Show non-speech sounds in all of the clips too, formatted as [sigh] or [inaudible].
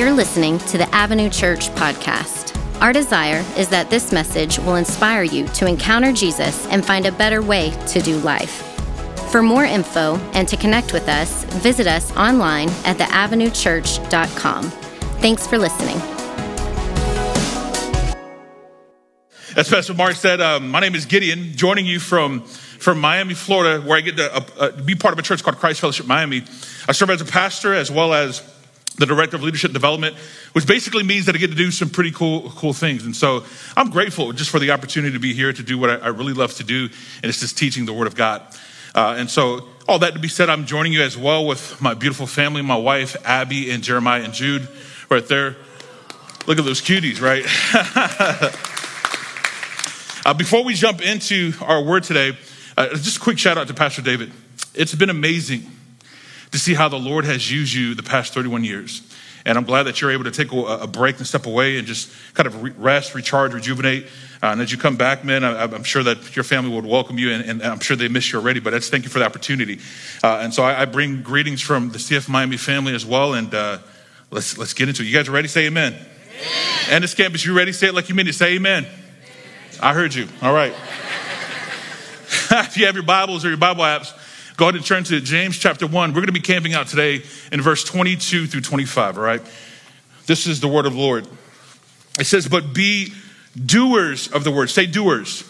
You're listening to the Avenue Church podcast. Our desire is that this message will inspire you to encounter Jesus and find a better way to do life. For more info and to connect with us, visit us online at theavenuechurch.com. Thanks for listening. As Pastor Mark said, um, my name is Gideon, joining you from, from Miami, Florida, where I get to uh, uh, be part of a church called Christ Fellowship Miami. I serve as a pastor as well as the director of leadership development, which basically means that I get to do some pretty cool, cool things. And so I'm grateful just for the opportunity to be here to do what I, I really love to do, and it's just teaching the Word of God. Uh, and so, all that to be said, I'm joining you as well with my beautiful family, my wife, Abby, and Jeremiah and Jude, right there. Look at those cuties, right? [laughs] uh, before we jump into our word today, uh, just a quick shout out to Pastor David. It's been amazing to see how the Lord has used you the past 31 years. And I'm glad that you're able to take a, break and step away and just kind of rest, recharge, rejuvenate. Uh, and as you come back, man, I, am sure that your family would welcome you, and, and, I'm sure they miss you already. But that's thank you for the opportunity. Uh, and so I, I, bring greetings from the CF Miami family as well. And uh, let's let's get into it. You guys ready? Say amen. amen. And this campus, you ready? Say it like you mean it. Say amen. amen. I heard you. All right. [laughs] if you have your Bibles or your Bible apps, Go ahead and turn to James chapter 1. We're going to be camping out today in verse 22 through 25, all right? This is the word of the Lord. It says, But be doers of the word. Say doers.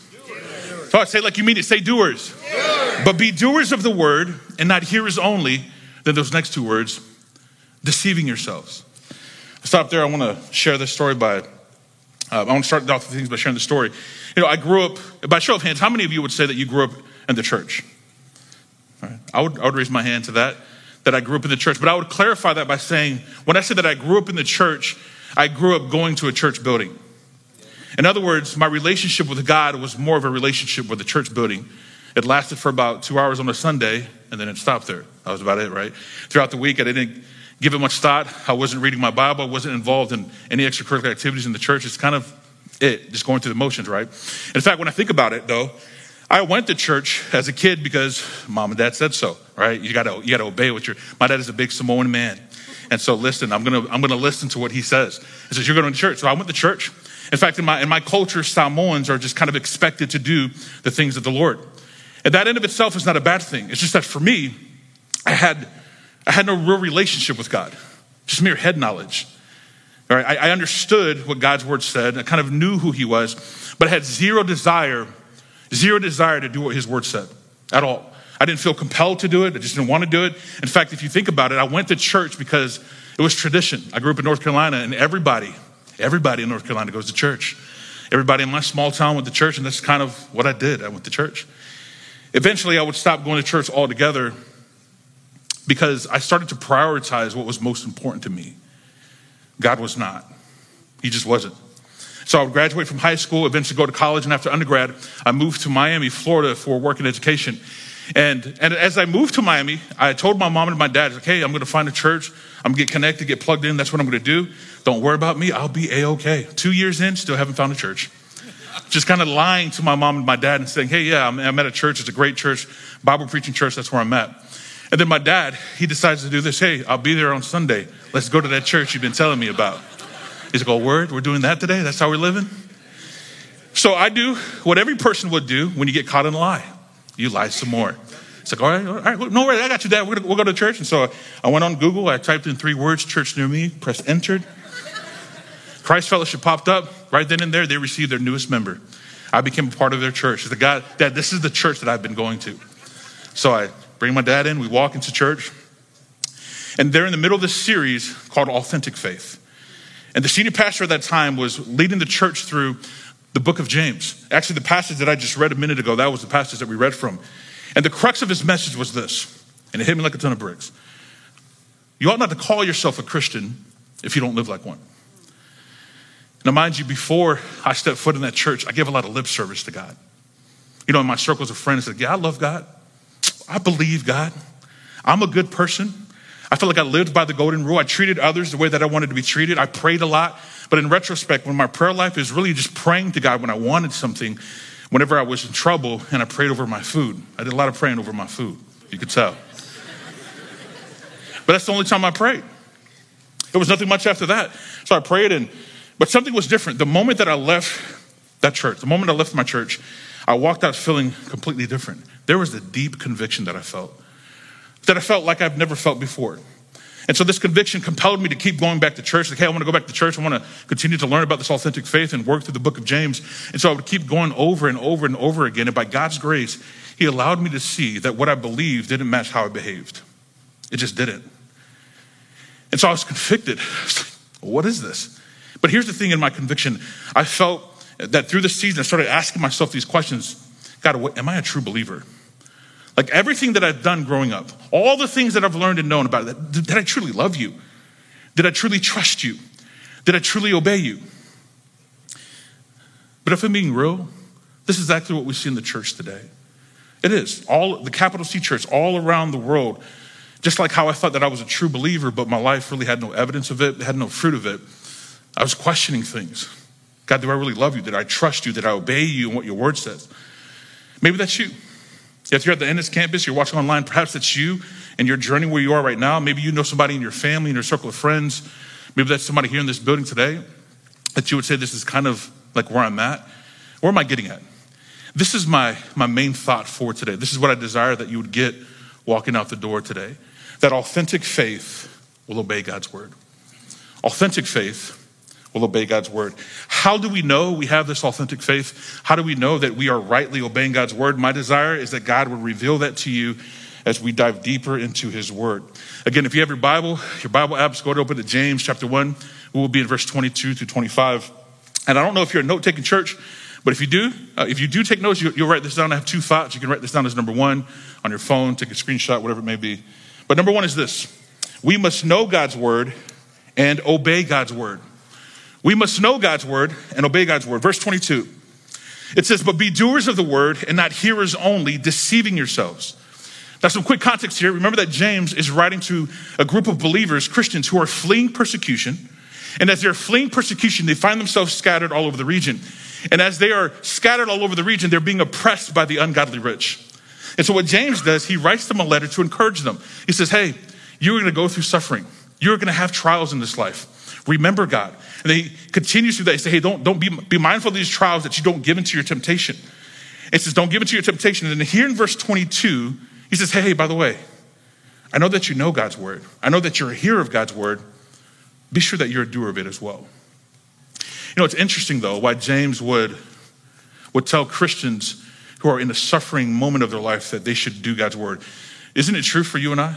doers. Say like you mean it. Say doers. doers. But be doers of the word and not hearers only. Then those next two words, deceiving yourselves. Stop there. I want to share this story by, uh, I want to start off the things by sharing the story. You know, I grew up, by show of hands, how many of you would say that you grew up in the church? I, would, I would raise my hand to that, that I grew up in the church. But I would clarify that by saying, when I say that I grew up in the church, I grew up going to a church building. In other words, my relationship with God was more of a relationship with the church building. It lasted for about two hours on a Sunday, and then it stopped there. That was about it, right? Throughout the week, I didn't give it much thought. I wasn't reading my Bible. I wasn't involved in any extracurricular activities in the church. It's kind of it, just going through the motions, right? In fact, when I think about it, though, I went to church as a kid because mom and dad said so, right? You gotta, you gotta obey what your, my dad is a big Samoan man. And so listen, I'm gonna, I'm gonna listen to what he says. He says, you're going to church. So I went to church. In fact, in my, in my culture, Samoans are just kind of expected to do the things of the Lord. And that in of itself is not a bad thing. It's just that for me, I had, I had no real relationship with God, just mere head knowledge. All right, I, I understood what God's word said. I kind of knew who he was, but I had zero desire Zero desire to do what his word said at all. I didn't feel compelled to do it. I just didn't want to do it. In fact, if you think about it, I went to church because it was tradition. I grew up in North Carolina, and everybody, everybody in North Carolina goes to church. Everybody in my small town went to church, and that's kind of what I did. I went to church. Eventually, I would stop going to church altogether because I started to prioritize what was most important to me. God was not, He just wasn't. So I would graduate from high school, eventually go to college, and after undergrad, I moved to Miami, Florida for work and education. And, and as I moved to Miami, I told my mom and my dad, like, hey, I'm going to find a church. I'm going to get connected, get plugged in. That's what I'm going to do. Don't worry about me. I'll be A-OK. Two years in, still haven't found a church. Just kind of lying to my mom and my dad and saying, hey, yeah, I'm, I'm at a church. It's a great church, Bible preaching church. That's where I'm at. And then my dad, he decides to do this. Hey, I'll be there on Sunday. Let's go to that church you've been telling me about. He's like, oh, word, we're doing that today? That's how we're living? So I do what every person would do when you get caught in a lie. You lie some more. It's like, all right, all right, no worries, I got you, Dad. We're gonna, we'll go to church. And so I went on Google, I typed in three words, church near me, pressed entered. Christ Fellowship popped up. Right then and there, they received their newest member. I became a part of their church. The guy, Dad, this is the church that I've been going to. So I bring my dad in, we walk into church. And they're in the middle of this series called Authentic Faith. And the senior pastor at that time was leading the church through the book of James. Actually, the passage that I just read a minute ago, that was the passage that we read from. And the crux of his message was this, and it hit me like a ton of bricks. You ought not to call yourself a Christian if you don't live like one. Now, mind you, before I stepped foot in that church, I gave a lot of lip service to God. You know, in my circles of friends, I said, Yeah, I love God. I believe God. I'm a good person. I felt like I lived by the golden rule. I treated others the way that I wanted to be treated. I prayed a lot. But in retrospect, when my prayer life is really just praying to God when I wanted something, whenever I was in trouble, and I prayed over my food. I did a lot of praying over my food. You could tell. but that's the only time I prayed. It was nothing much after that. So I prayed, and but something was different. The moment that I left that church, the moment I left my church, I walked out feeling completely different. There was a deep conviction that I felt, that I felt like I've never felt before. And so this conviction compelled me to keep going back to church. Like, hey, I want to go back to church. I want to continue to learn about this authentic faith and work through the book of James. And so I would keep going over and over and over again. And by God's grace, He allowed me to see that what I believed didn't match how I behaved. It just didn't. And so I was convicted. [laughs] what is this? But here's the thing in my conviction I felt that through the season, I started asking myself these questions God, what, am I a true believer? Like everything that I've done growing up, all the things that I've learned and known about it, did, did I truly love you? Did I truly trust you? Did I truly obey you? But if I'm being real, this is exactly what we see in the church today. It is. All the capital C church all around the world, just like how I thought that I was a true believer, but my life really had no evidence of it, had no fruit of it. I was questioning things. God, do I really love you? Did I trust you? Did I obey you and what your word says? Maybe that's you. If you're at the Ennis campus, you're watching online, perhaps that's you and your journey where you are right now. Maybe you know somebody in your family, in your circle of friends. Maybe that's somebody here in this building today that you would say, This is kind of like where I'm at. Where am I getting at? This is my, my main thought for today. This is what I desire that you would get walking out the door today. That authentic faith will obey God's word. Authentic faith will obey God's word. How do we know we have this authentic faith? How do we know that we are rightly obeying God's word? My desire is that God would reveal that to you as we dive deeper into his word. Again, if you have your Bible, your Bible apps, go to open to James chapter 1. We will be in verse 22 to 25. And I don't know if you're a note taking church, but if you do, uh, if you do take notes, you, will write this down. I have two thoughts. You can write this down as number one on your phone, take a screenshot, whatever it may be. But number one is this we must know God's word and obey God's word. We must know God's word and obey God's word. Verse 22. It says, But be doers of the word and not hearers only, deceiving yourselves. Now, some quick context here. Remember that James is writing to a group of believers, Christians, who are fleeing persecution. And as they're fleeing persecution, they find themselves scattered all over the region. And as they are scattered all over the region, they're being oppressed by the ungodly rich. And so, what James does, he writes them a letter to encourage them. He says, Hey, you're going to go through suffering, you're going to have trials in this life. Remember God. And he continues through that. He says, hey, don't, don't be, be mindful of these trials that you don't give into your temptation. It says, don't give into your temptation. And then here in verse 22, he says, hey, hey, by the way, I know that you know God's word. I know that you're a hearer of God's word. Be sure that you're a doer of it as well. You know, it's interesting though why James would, would tell Christians who are in a suffering moment of their life that they should do God's word. Isn't it true for you and I?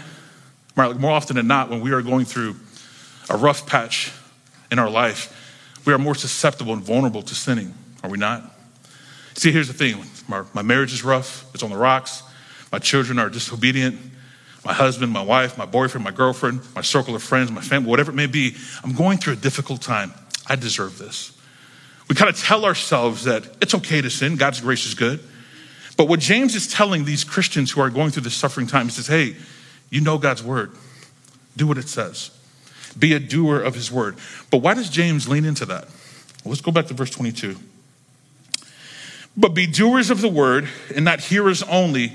More often than not, when we are going through a rough patch in our life, we are more susceptible and vulnerable to sinning, are we not? See, here's the thing my, my marriage is rough, it's on the rocks. My children are disobedient. My husband, my wife, my boyfriend, my girlfriend, my circle of friends, my family, whatever it may be, I'm going through a difficult time. I deserve this. We kind of tell ourselves that it's okay to sin, God's grace is good. But what James is telling these Christians who are going through this suffering time, he says, hey, you know God's word, do what it says. Be a doer of his word. But why does James lean into that? Well, let's go back to verse 22. But be doers of the word and not hearers only,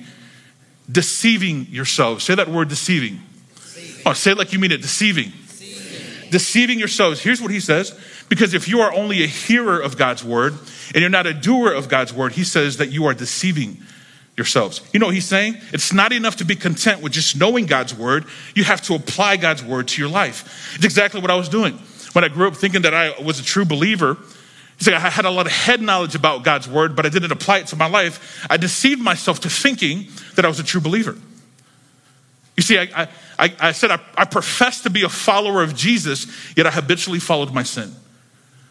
deceiving yourselves. Say that word deceiving. deceiving. Oh, say it like you mean it deceiving. deceiving. Deceiving yourselves. Here's what he says because if you are only a hearer of God's word and you're not a doer of God's word, he says that you are deceiving yourselves. You know what he's saying? It's not enough to be content with just knowing God's word. You have to apply God's word to your life. It's exactly what I was doing. When I grew up thinking that I was a true believer, like I had a lot of head knowledge about God's word, but I didn't apply it to my life. I deceived myself to thinking that I was a true believer. You see, I, I, I said I, I professed to be a follower of Jesus, yet I habitually followed my sin.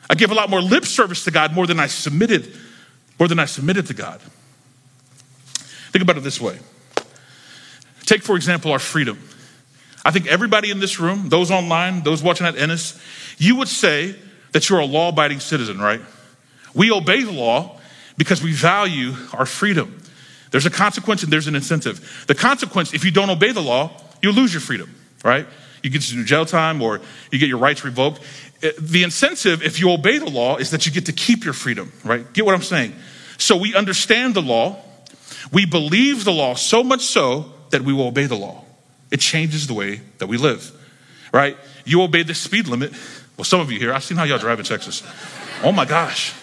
I gave a lot more lip service to God more than I submitted, more than I submitted to God. Think about it this way. Take, for example, our freedom. I think everybody in this room, those online, those watching at Ennis, you would say that you're a law abiding citizen, right? We obey the law because we value our freedom. There's a consequence and there's an incentive. The consequence, if you don't obey the law, you lose your freedom, right? You get to jail time or you get your rights revoked. Uh, the incentive, if you obey the law, is that you get to keep your freedom, right? Get what I'm saying? So we understand the law, we believe the law so much so that we will obey the law. It changes the way that we live. right? You obey the speed limit. Well, some of you here, I've seen how y'all drive in Texas. Oh my gosh.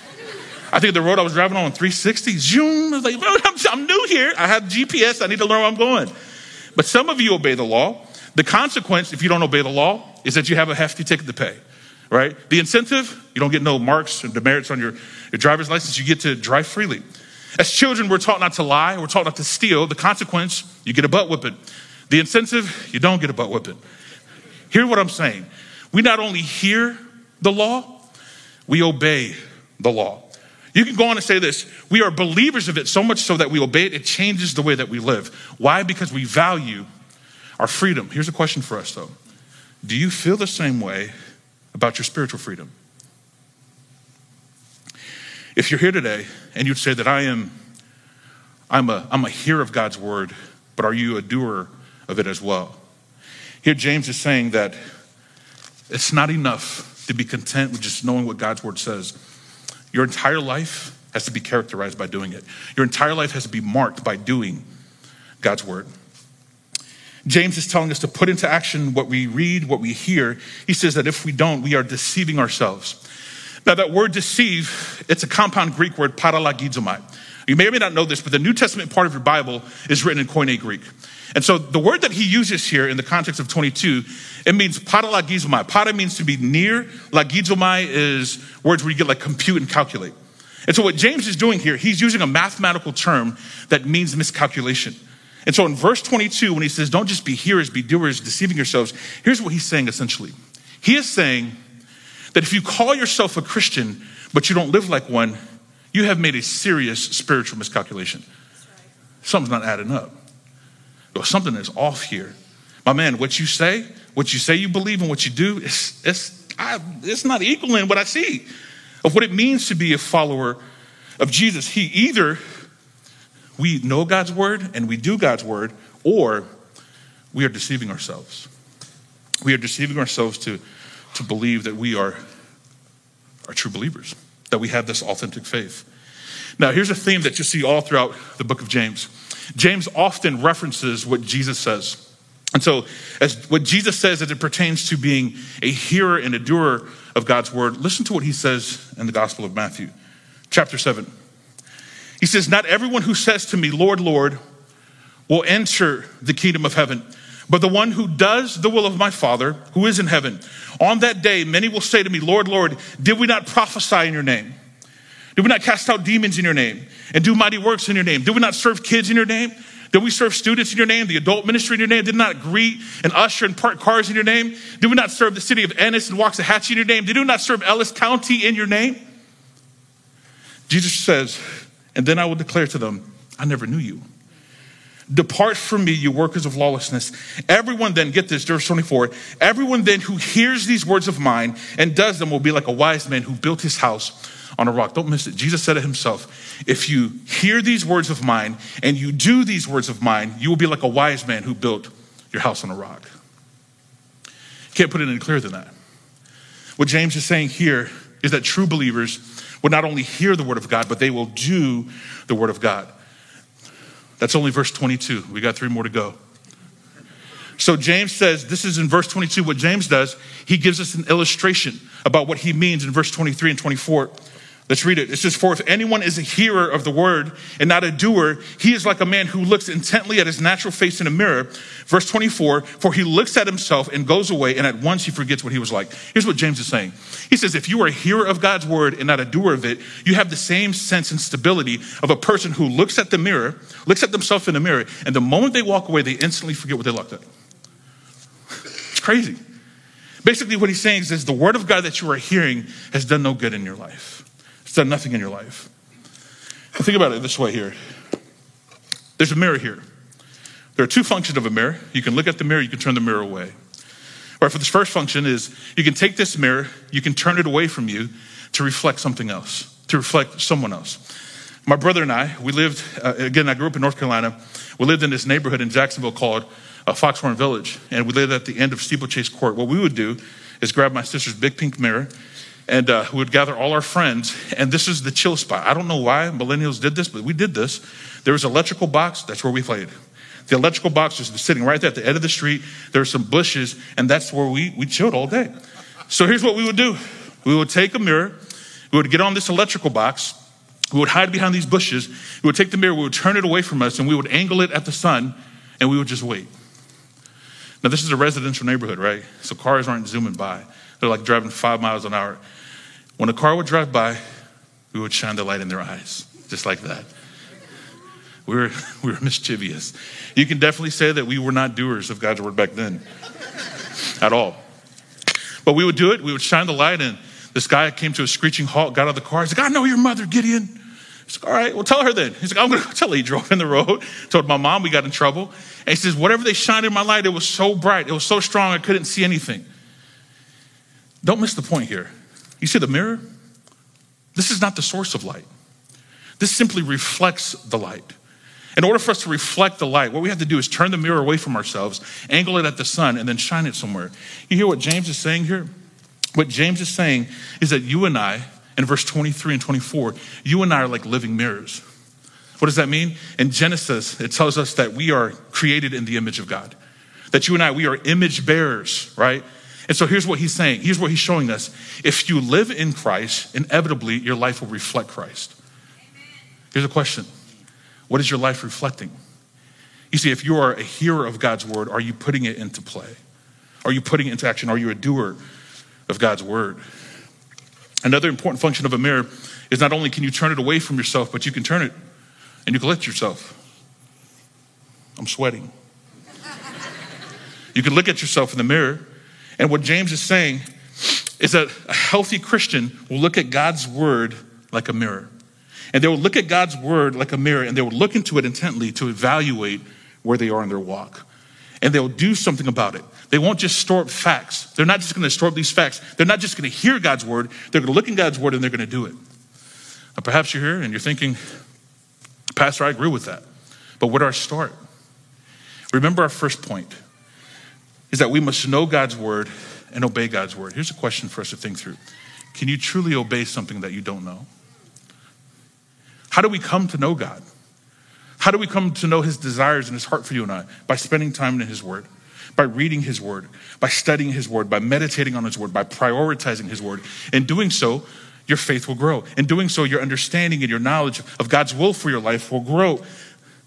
I think the road I was driving on 360, zoom, I was like, I'm, new here. I have GPS. I need to learn where I'm going. But some of you obey the law. The consequence, if you don't obey the law, is that you have a hefty ticket to pay, right? The incentive, you don't get no marks and demerits on your, your driver's license. You get to drive freely. As children, we're taught not to lie. We're taught not to steal. The consequence, you get a butt whipping. The incentive, you don't get a butt whipping. Hear what I'm saying. We not only hear the law, we obey the law. You can go on and say this we are believers of it so much so that we obey it, it changes the way that we live. Why? Because we value our freedom. Here's a question for us though Do you feel the same way about your spiritual freedom? If you're here today and you'd say that I am, I'm a, I'm a hearer of God's word, but are you a doer of it as well? Here, James is saying that it's not enough to be content with just knowing what God's word says. Your entire life has to be characterized by doing it. Your entire life has to be marked by doing God's word. James is telling us to put into action what we read, what we hear. He says that if we don't, we are deceiving ourselves. Now, that word deceive, it's a compound Greek word, paralogizomai. You may or may not know this, but the New Testament part of your Bible is written in Koine Greek. And so the word that he uses here in the context of 22, it means paralogizomai. Para means to be near. Logizomai is words where you get like compute and calculate. And so what James is doing here, he's using a mathematical term that means miscalculation. And so in verse 22, when he says, don't just be hearers, be doers, deceiving yourselves, here's what he's saying essentially. He is saying that if you call yourself a Christian, but you don't live like one, you have made a serious spiritual miscalculation. Something's not adding up. Something is off here. My man, what you say, what you say you believe, and what you do, it's, it's, I, it's not equaling what I see of what it means to be a follower of Jesus. He either we know God's word and we do God's word, or we are deceiving ourselves. We are deceiving ourselves to, to believe that we are, are true believers, that we have this authentic faith. Now, here's a theme that you see all throughout the book of James. James often references what Jesus says. And so, as what Jesus says as it pertains to being a hearer and a doer of God's word, listen to what he says in the Gospel of Matthew, chapter 7. He says, Not everyone who says to me, Lord, Lord, will enter the kingdom of heaven, but the one who does the will of my Father who is in heaven. On that day, many will say to me, Lord, Lord, did we not prophesy in your name? Did we not cast out demons in your name and do mighty works in your name? Did we not serve kids in your name? Did we serve students in your name, the adult ministry in your name? Did not greet and usher and park cars in your name? Did we not serve the city of Ennis and Waxahachie in your name? Did we not serve Ellis County in your name? Jesus says, and then I will declare to them, I never knew you. Depart from me, you workers of lawlessness. Everyone then, get this, verse 24, everyone then who hears these words of mine and does them will be like a wise man who built his house on a rock. Don't miss it. Jesus said it himself. If you hear these words of mine and you do these words of mine, you will be like a wise man who built your house on a rock. Can't put it any clearer than that. What James is saying here is that true believers will not only hear the word of God, but they will do the word of God. That's only verse 22. We got three more to go. So James says, this is in verse 22. What James does, he gives us an illustration about what he means in verse 23 and 24. Let's read it. It says, For if anyone is a hearer of the word and not a doer, he is like a man who looks intently at his natural face in a mirror. Verse 24, for he looks at himself and goes away, and at once he forgets what he was like. Here's what James is saying. He says, If you are a hearer of God's word and not a doer of it, you have the same sense and stability of a person who looks at the mirror, looks at themselves in the mirror, and the moment they walk away, they instantly forget what they looked at. It's crazy. Basically, what he's saying is the word of God that you are hearing has done no good in your life. It's done nothing in your life. Think about it this way here. There's a mirror here. There are two functions of a mirror. You can look at the mirror, you can turn the mirror away. Right, for this first function is you can take this mirror, you can turn it away from you to reflect something else, to reflect someone else. My brother and I, we lived, uh, again, I grew up in North Carolina. We lived in this neighborhood in Jacksonville called uh, Foxhorn Village, and we lived at the end of Steeplechase Court. What we would do is grab my sister's big pink mirror and uh, we would gather all our friends and this is the chill spot i don't know why millennials did this but we did this there was an electrical box that's where we played The electrical box was sitting right there at the end of the street. There were some bushes, and that's where we, we chilled all day. So here's what we would do we would take a mirror, we would get on this electrical box, we would hide behind these bushes, we would take the mirror, we would turn it away from us, and we would angle it at the sun, and we would just wait. Now, this is a residential neighborhood, right? So cars aren't zooming by. They're like driving five miles an hour. When a car would drive by, we would shine the light in their eyes, just like that. We were, [laughs] we were mischievous. You can definitely say that we were not doers of God's word back then at all. But we would do it, we would shine the light, and this guy came to a screeching halt, got out of the car. He's like, I know your mother, Gideon. He's like, all right, well, tell her then. He's like, I'm going [laughs] to tell her. He drove in the road, [laughs] told my mom we got in trouble. And he says, whatever they shined in my light, it was so bright, it was so strong, I couldn't see anything. Don't miss the point here. You see the mirror? This is not the source of light. This simply reflects the light. In order for us to reflect the light, what we have to do is turn the mirror away from ourselves, angle it at the sun, and then shine it somewhere. You hear what James is saying here? What James is saying is that you and I, in verse 23 and 24, you and I are like living mirrors. What does that mean? In Genesis, it tells us that we are created in the image of God. That you and I, we are image bearers, right? And so here's what he's saying. Here's what he's showing us. If you live in Christ, inevitably your life will reflect Christ. Here's a question What is your life reflecting? You see, if you are a hearer of God's word, are you putting it into play? Are you putting it into action? Are you a doer of God's word? Another important function of a mirror is not only can you turn it away from yourself, but you can turn it and you can at yourself. I'm sweating. You can look at yourself in the mirror and what James is saying is that a healthy Christian will look at God's word like a mirror. And they will look at God's word like a mirror and they will look into it intently to evaluate where they are in their walk. And they'll do something about it. They won't just store up facts. They're not just going to store up these facts. They're not just going to hear God's word. They're going to look in God's word and they're going to do it. Now, perhaps you're here and you're thinking, Pastor, I agree with that. But where do I start? Remember our first point is that we must know God's word and obey God's word. Here's a question for us to think through Can you truly obey something that you don't know? How do we come to know God? How do we come to know his desires and his heart for you and I? By spending time in his word, by reading his word, by studying his word, by meditating on his word, by prioritizing his word. In doing so, your faith will grow. In doing so, your understanding and your knowledge of God's will for your life will grow.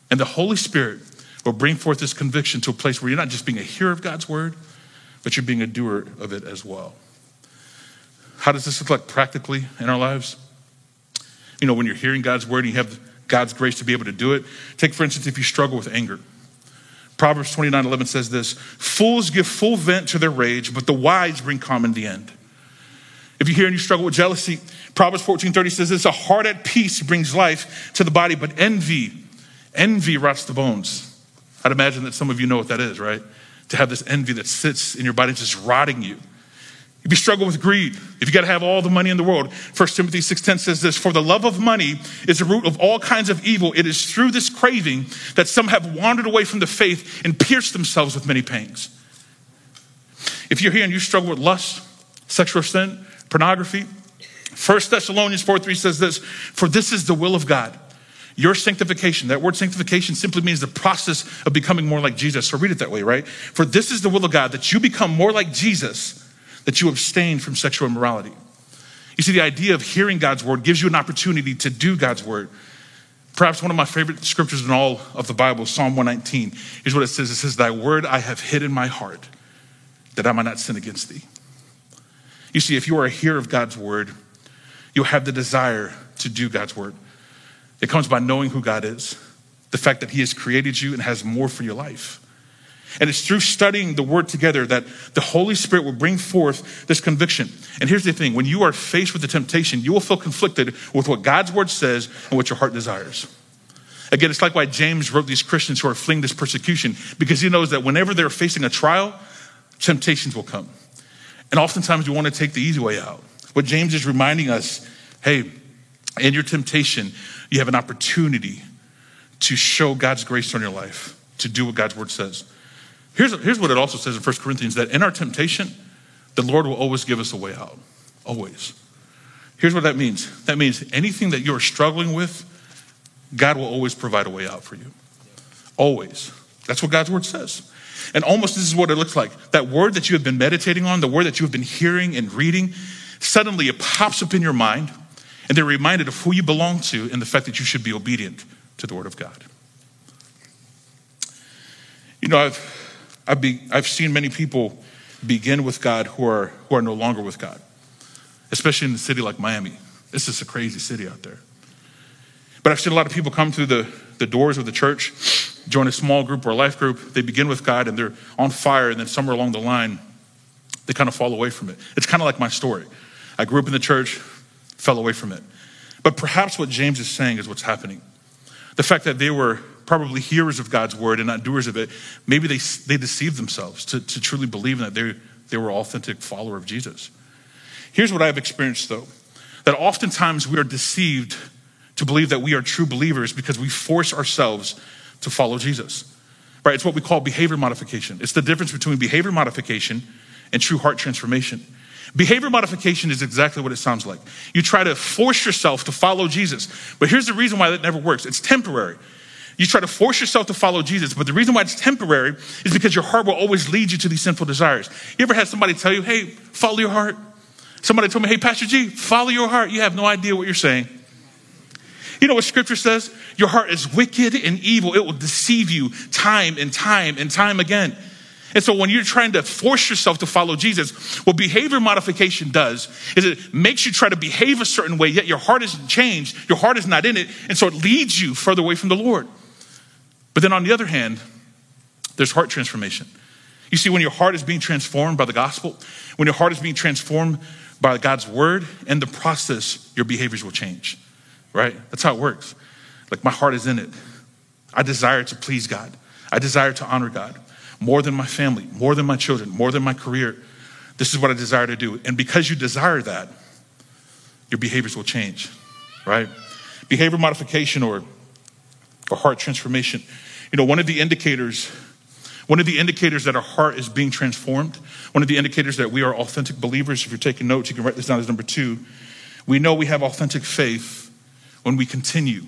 And the Holy Spirit will bring forth this conviction to a place where you're not just being a hearer of God's word, but you're being a doer of it as well. How does this look like practically in our lives? You know, when you're hearing God's word and you have God's grace to be able to do it. Take, for instance, if you struggle with anger. Proverbs 29 11 says this Fools give full vent to their rage, but the wise bring calm in the end. If you hear and you struggle with jealousy, Proverbs 14 30 says this A heart at peace brings life to the body, but envy, envy rots the bones. I'd imagine that some of you know what that is, right? To have this envy that sits in your body just rotting you. If you struggle with greed, if you got to have all the money in the world, 1 Timothy 6:10 says this, "For the love of money is the root of all kinds of evil. It is through this craving that some have wandered away from the faith and pierced themselves with many pangs." If you're here and you struggle with lust, sexual sin, pornography, 1 Thessalonians 4:3 says this, "For this is the will of God, your sanctification, that word sanctification simply means the process of becoming more like Jesus. So read it that way, right? For this is the will of God, that you become more like Jesus, that you abstain from sexual immorality. You see, the idea of hearing God's word gives you an opportunity to do God's word. Perhaps one of my favorite scriptures in all of the Bible, Psalm 119, is what it says. It says, Thy word I have hid in my heart, that I might not sin against thee. You see, if you are a hearer of God's word, you'll have the desire to do God's word. It comes by knowing who God is, the fact that He has created you and has more for your life. And it's through studying the word together that the Holy Spirit will bring forth this conviction. And here's the thing when you are faced with the temptation, you will feel conflicted with what God's word says and what your heart desires. Again, it's like why James wrote these Christians who are fleeing this persecution, because he knows that whenever they're facing a trial, temptations will come. And oftentimes we want to take the easy way out. What James is reminding us hey, in your temptation, you have an opportunity to show God's grace on your life, to do what God's word says. Here's, here's what it also says in 1 Corinthians that in our temptation, the Lord will always give us a way out. Always. Here's what that means that means anything that you're struggling with, God will always provide a way out for you. Always. That's what God's word says. And almost this is what it looks like. That word that you have been meditating on, the word that you have been hearing and reading, suddenly it pops up in your mind, and they're reminded of who you belong to and the fact that you should be obedient to the word of God. You know, I've, I've, be, I've seen many people begin with God who are, who are no longer with God, especially in a city like Miami. This is a crazy city out there. But I've seen a lot of people come through the, the doors of the church, join a small group or a life group. They begin with God and they're on fire, and then somewhere along the line, they kind of fall away from it. It's kind of like my story. I grew up in the church, fell away from it. But perhaps what James is saying is what's happening. The fact that they were probably hearers of God's word and not doers of it, maybe they, they deceived themselves to, to truly believe that they, they were authentic follower of Jesus. Here's what I've experienced though that oftentimes we are deceived to believe that we are true believers because we force ourselves to follow Jesus. Right? It's what we call behavior modification. It's the difference between behavior modification and true heart transformation. Behavior modification is exactly what it sounds like. You try to force yourself to follow Jesus. But here's the reason why that never works it's temporary. You try to force yourself to follow Jesus, but the reason why it's temporary is because your heart will always lead you to these sinful desires. You ever had somebody tell you, hey, follow your heart? Somebody told me, hey, Pastor G, follow your heart. You have no idea what you're saying. You know what scripture says? Your heart is wicked and evil. It will deceive you time and time and time again. And so when you're trying to force yourself to follow Jesus, what behavior modification does is it makes you try to behave a certain way, yet your heart isn't changed, your heart is not in it, and so it leads you further away from the Lord. But then on the other hand, there's heart transformation. You see, when your heart is being transformed by the gospel, when your heart is being transformed by God's word, and the process, your behaviors will change right? That's how it works. Like my heart is in it. I desire to please God. I desire to honor God more than my family, more than my children, more than my career. This is what I desire to do. And because you desire that, your behaviors will change, right? Behavior modification or, or heart transformation. You know, one of the indicators, one of the indicators that our heart is being transformed, one of the indicators that we are authentic believers, if you're taking notes, you can write this down as number two. We know we have authentic faith when we continue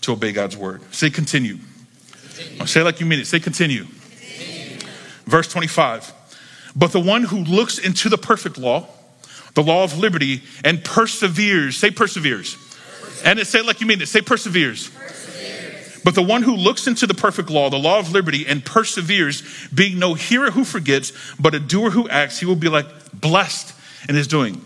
to obey God's word. Say continue. continue. Say like you mean it. Say continue. Verse 25. But the one who looks into the perfect law, the law of liberty, and perseveres, say perseveres. perseveres. And it say like you mean it. Say perseveres. perseveres. But the one who looks into the perfect law, the law of liberty, and perseveres, being no hearer who forgets, but a doer who acts, he will be like blessed in his doing.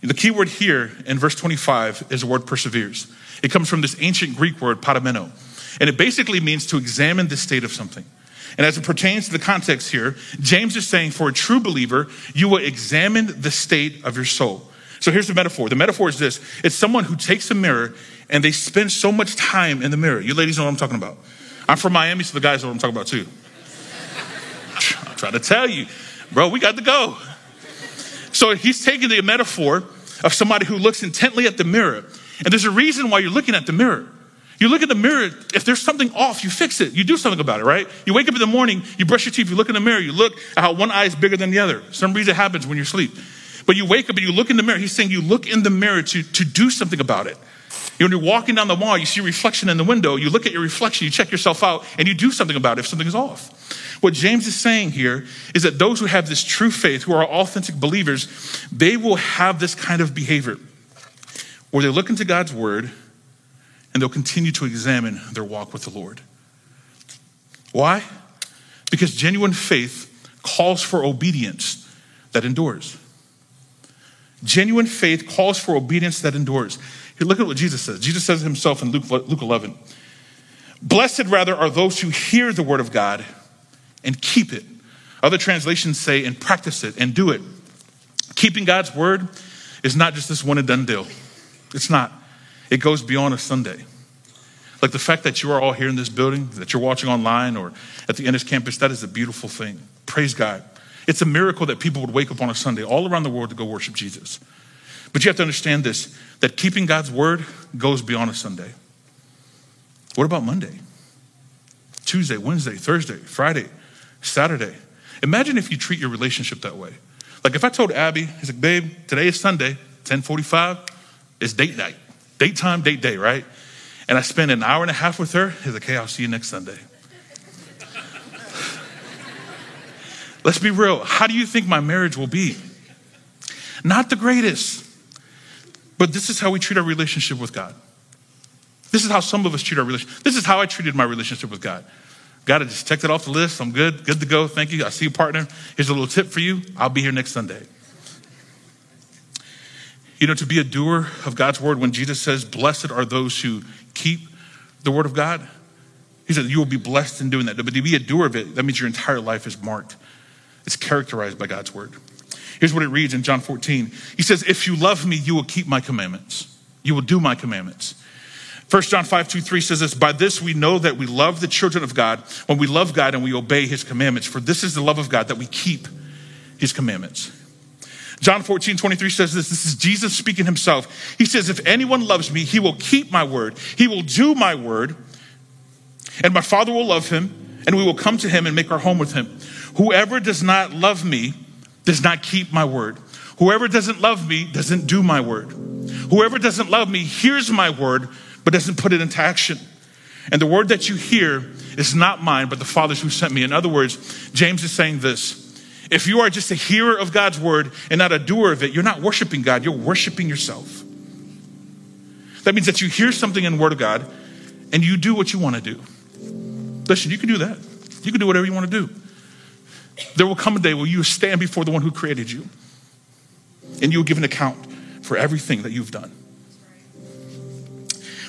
The key word here in verse 25 is the word perseveres. It comes from this ancient Greek word, parameno, and it basically means to examine the state of something. And as it pertains to the context here, James is saying for a true believer, you will examine the state of your soul. So here's the metaphor. The metaphor is this it's someone who takes a mirror and they spend so much time in the mirror. You ladies know what I'm talking about. I'm from Miami, so the guys know what I'm talking about too. I'm trying to tell you, bro, we got to go. So he's taking the metaphor of somebody who looks intently at the mirror and there's a reason why you're looking at the mirror. You look at the mirror, if there's something off, you fix it. You do something about it, right? You wake up in the morning, you brush your teeth, you look in the mirror, you look at how one eye is bigger than the other. Some reason it happens when you sleep. But you wake up and you look in the mirror. He's saying you look in the mirror to, to do something about it. When you're walking down the mall, you see reflection in the window, you look at your reflection, you check yourself out, and you do something about it if something is off. What James is saying here is that those who have this true faith, who are authentic believers, they will have this kind of behavior where they look into God's word and they'll continue to examine their walk with the Lord. Why? Because genuine faith calls for obedience that endures. Genuine faith calls for obedience that endures. Here, look at what Jesus says. Jesus says himself in Luke, Luke 11 Blessed rather are those who hear the word of God and keep it. Other translations say and practice it and do it. Keeping God's word is not just this one and done deal. It's not. It goes beyond a Sunday. Like the fact that you are all here in this building, that you're watching online or at the Ennis campus, that is a beautiful thing. Praise God. It's a miracle that people would wake up on a Sunday all around the world to go worship Jesus. But you have to understand this that keeping God's word goes beyond a Sunday. What about Monday? Tuesday, Wednesday, Thursday, Friday, Saturday. Imagine if you treat your relationship that way. Like if I told Abby, he's like, babe, today is Sunday, 1045, it's date night, date time, date day, right? And I spend an hour and a half with her. He's like, hey, I'll see you next Sunday. [laughs] Let's be real. How do you think my marriage will be? Not the greatest, but this is how we treat our relationship with God. This is how some of us treat our relationship. This is how I treated my relationship with God. I just checked it off the list. I'm good, good to go. Thank you. I see you, partner. Here's a little tip for you. I'll be here next Sunday. You know, to be a doer of God's word, when Jesus says, Blessed are those who keep the word of God, he said, You will be blessed in doing that. But to be a doer of it, that means your entire life is marked, it's characterized by God's word. Here's what it reads in John 14. He says, If you love me, you will keep my commandments. You will do my commandments. 1 John 5, 2, 3 says this By this we know that we love the children of God when we love God and we obey his commandments. For this is the love of God that we keep his commandments. John 14, 23 says this. This is Jesus speaking himself. He says, If anyone loves me, he will keep my word, he will do my word, and my Father will love him, and we will come to him and make our home with him. Whoever does not love me does not keep my word. Whoever doesn't love me doesn't do my word. Whoever doesn't love me hears my word, but doesn't put it into action. And the word that you hear is not mine, but the Father's who sent me. In other words, James is saying this if you are just a hearer of God's word and not a doer of it, you're not worshiping God, you're worshiping yourself. That means that you hear something in the word of God and you do what you want to do. Listen, you can do that. You can do whatever you want to do. There will come a day where you stand before the one who created you and you will give an account for everything that you've done.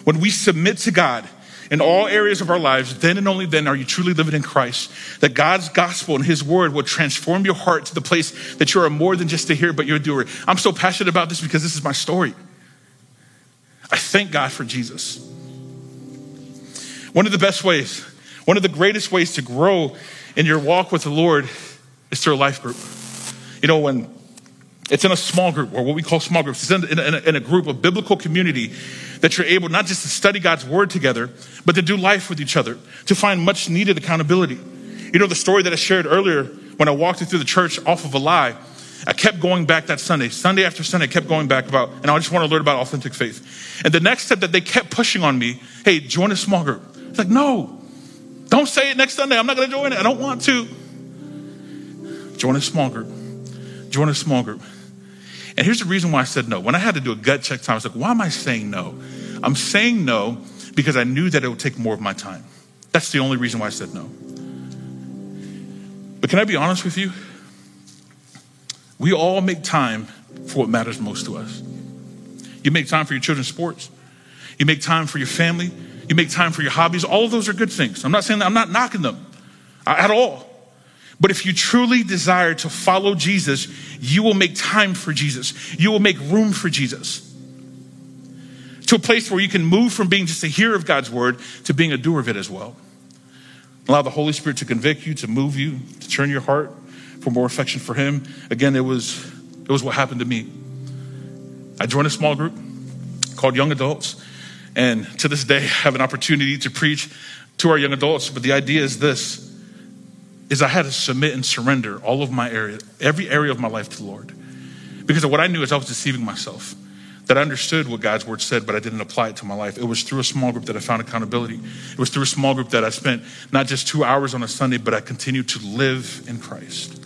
When we submit to God, in all areas of our lives, then and only then are you truly living in Christ. That God's gospel and his word will transform your heart to the place that you are more than just a hearer, but you're a doer. I'm so passionate about this because this is my story. I thank God for Jesus. One of the best ways, one of the greatest ways to grow in your walk with the Lord is through a life group. You know, when it's in a small group, or what we call small groups. It's in, in, a, in, a, group of biblical community that you're able not just to study God's word together, but to do life with each other, to find much needed accountability. You know, the story that I shared earlier when I walked through the church off of a lie, I kept going back that Sunday. Sunday after Sunday, I kept going back about, and I just want to learn about authentic faith. And the next step that they kept pushing on me, hey, join a small group. It's like, no, don't say it next Sunday. I'm not going to join it. I don't want to. Join a small group. Join a small group. And here's the reason why I said no. When I had to do a gut check time, I was like, why am I saying no? I'm saying no because I knew that it would take more of my time. That's the only reason why I said no. But can I be honest with you? We all make time for what matters most to us. You make time for your children's sports. You make time for your family. You make time for your hobbies. All of those are good things. I'm not saying that, I'm not knocking them uh, at all. But if you truly desire to follow Jesus, you will make time for Jesus. You will make room for Jesus. To a place where you can move from being just a hearer of God's word to being a doer of it as well. Allow the Holy Spirit to convict you, to move you, to turn your heart for more affection for Him. Again, it was, it was what happened to me. I joined a small group called Young Adults. And to this day, I have an opportunity to preach to our young adults. But the idea is this is I had to submit and surrender all of my area, every area of my life to the Lord. Because what I knew is I was deceiving myself. That I understood what God's word said, but I didn't apply it to my life. It was through a small group that I found accountability. It was through a small group that I spent not just two hours on a Sunday, but I continued to live in Christ.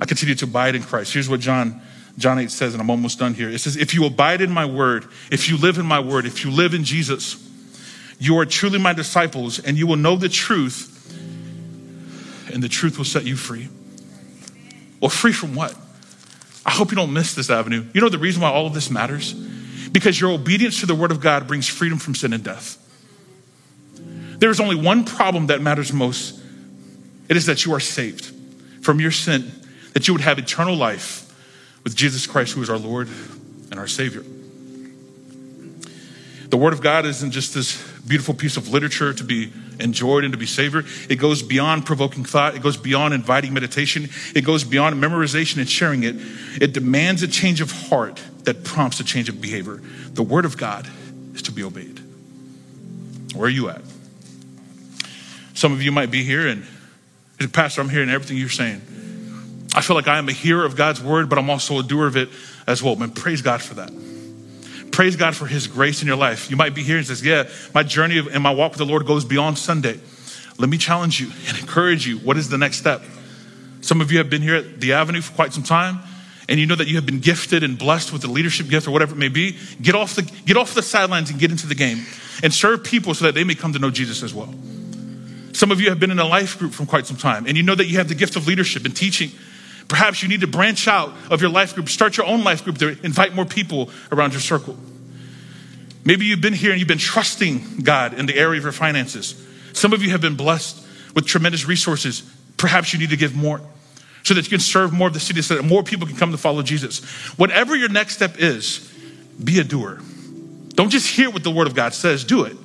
I continued to abide in Christ. Here's what John John 8 says, and I'm almost done here. It says, If you abide in my word, if you live in my word, if you live in Jesus, you are truly my disciples, and you will know the truth, and the truth will set you free. Well, free from what? I hope you don't miss this avenue. You know the reason why all of this matters? Because your obedience to the word of God brings freedom from sin and death. There is only one problem that matters most it is that you are saved from your sin, that you would have eternal life with Jesus Christ, who is our Lord and our Savior. The Word of God isn't just this beautiful piece of literature to be enjoyed and to be savored. It goes beyond provoking thought. It goes beyond inviting meditation. It goes beyond memorization and sharing it. It demands a change of heart that prompts a change of behavior. The Word of God is to be obeyed. Where are you at? Some of you might be here and, Pastor, I'm hearing everything you're saying. I feel like I am a hearer of God's Word, but I'm also a doer of it as well. Man, praise God for that praise God for His grace in your life. You might be here and says, "Yeah, my journey and my walk with the Lord goes beyond Sunday." Let me challenge you and encourage you. What is the next step? Some of you have been here at the Avenue for quite some time, and you know that you have been gifted and blessed with a leadership gift or whatever it may be. Get off the, get off the sidelines and get into the game and serve people so that they may come to know Jesus as well. Some of you have been in a life group for quite some time, and you know that you have the gift of leadership and teaching. Perhaps you need to branch out of your life group, start your own life group to invite more people around your circle. Maybe you've been here and you've been trusting God in the area of your finances. Some of you have been blessed with tremendous resources. Perhaps you need to give more so that you can serve more of the city so that more people can come to follow Jesus. Whatever your next step is, be a doer. Don't just hear what the word of God says, do it.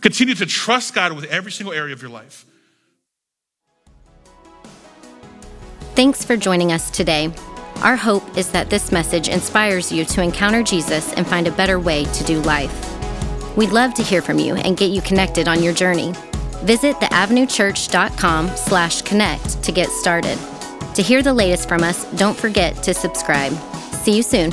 Continue to trust God with every single area of your life. Thanks for joining us today. Our hope is that this message inspires you to encounter Jesus and find a better way to do life. We'd love to hear from you and get you connected on your journey. Visit theavenuechurch.com slash connect to get started. To hear the latest from us, don't forget to subscribe. See you soon.